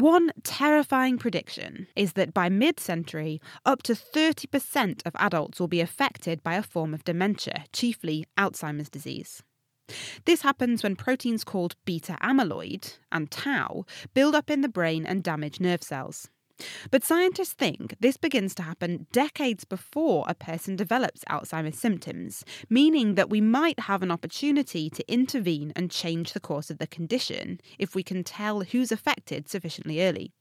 One terrifying prediction is that by mid century, up to 30% of adults will be affected by a form of dementia, chiefly Alzheimer's disease. This happens when proteins called beta amyloid and tau build up in the brain and damage nerve cells. But scientists think this begins to happen decades before a person develops Alzheimer's symptoms, meaning that we might have an opportunity to intervene and change the course of the condition if we can tell who's affected sufficiently early.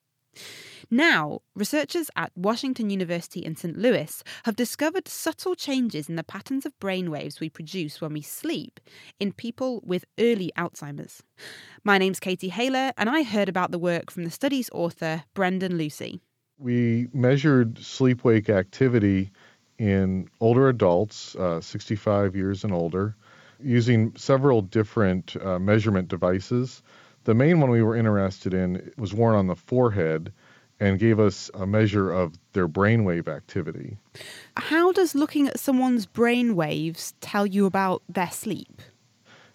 Now, researchers at Washington University in St. Louis have discovered subtle changes in the patterns of brainwaves we produce when we sleep in people with early Alzheimer's. My name's Katie Haylor, and I heard about the work from the study's author, Brendan Lucey. We measured sleep wake activity in older adults, uh, 65 years and older, using several different uh, measurement devices. The main one we were interested in was worn on the forehead and gave us a measure of their brainwave activity. How does looking at someone's brain waves tell you about their sleep?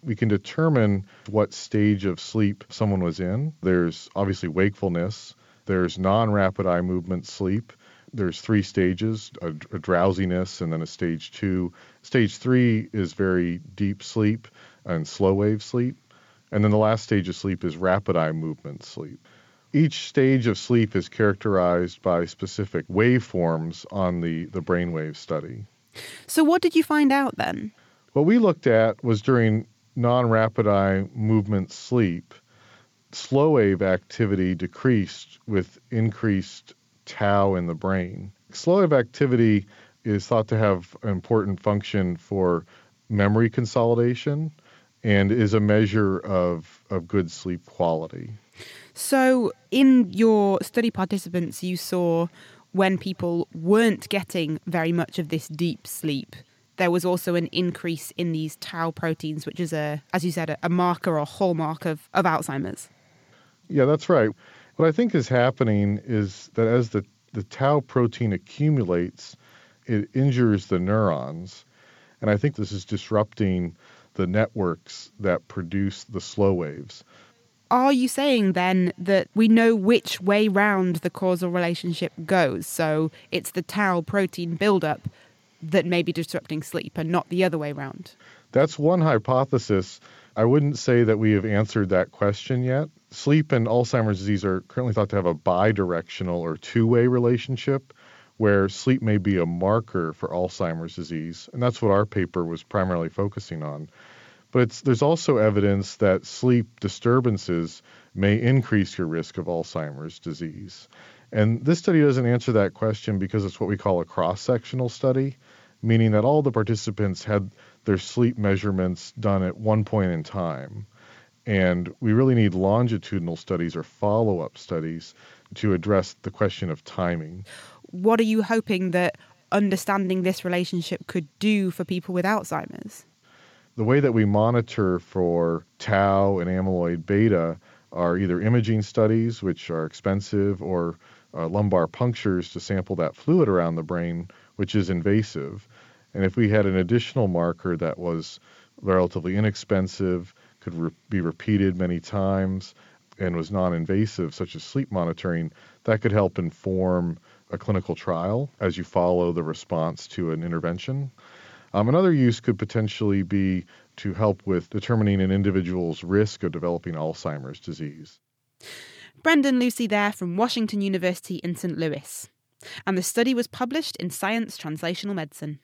We can determine what stage of sleep someone was in. There's obviously wakefulness, there's non rapid eye movement sleep. There's three stages a, a drowsiness, and then a stage two. Stage three is very deep sleep and slow wave sleep. And then the last stage of sleep is rapid eye movement sleep. Each stage of sleep is characterized by specific waveforms on the, the brainwave study. So, what did you find out then? What we looked at was during non rapid eye movement sleep, slow wave activity decreased with increased tau in the brain. Slow wave activity is thought to have an important function for memory consolidation and is a measure of, of good sleep quality. So, in your study participants, you saw when people weren't getting very much of this deep sleep, there was also an increase in these tau proteins, which is a, as you said, a, a marker or hallmark of, of Alzheimer's. Yeah, that's right. What I think is happening is that as the, the tau protein accumulates, it injures the neurons. And I think this is disrupting the networks that produce the slow waves. Are you saying then that we know which way round the causal relationship goes? So it's the tau protein buildup that may be disrupting sleep and not the other way round? That's one hypothesis. I wouldn't say that we have answered that question yet. Sleep and Alzheimer's disease are currently thought to have a bidirectional or two way relationship where sleep may be a marker for Alzheimer's disease. And that's what our paper was primarily focusing on. But there's also evidence that sleep disturbances may increase your risk of Alzheimer's disease. And this study doesn't answer that question because it's what we call a cross sectional study, meaning that all the participants had their sleep measurements done at one point in time. And we really need longitudinal studies or follow up studies to address the question of timing. What are you hoping that understanding this relationship could do for people with Alzheimer's? The way that we monitor for tau and amyloid beta are either imaging studies, which are expensive, or uh, lumbar punctures to sample that fluid around the brain, which is invasive. And if we had an additional marker that was relatively inexpensive, could re- be repeated many times, and was non invasive, such as sleep monitoring, that could help inform a clinical trial as you follow the response to an intervention. Um, another use could potentially be to help with determining an individual's risk of developing Alzheimer's disease. Brendan Lucey there from Washington University in St. Louis. And the study was published in Science Translational Medicine.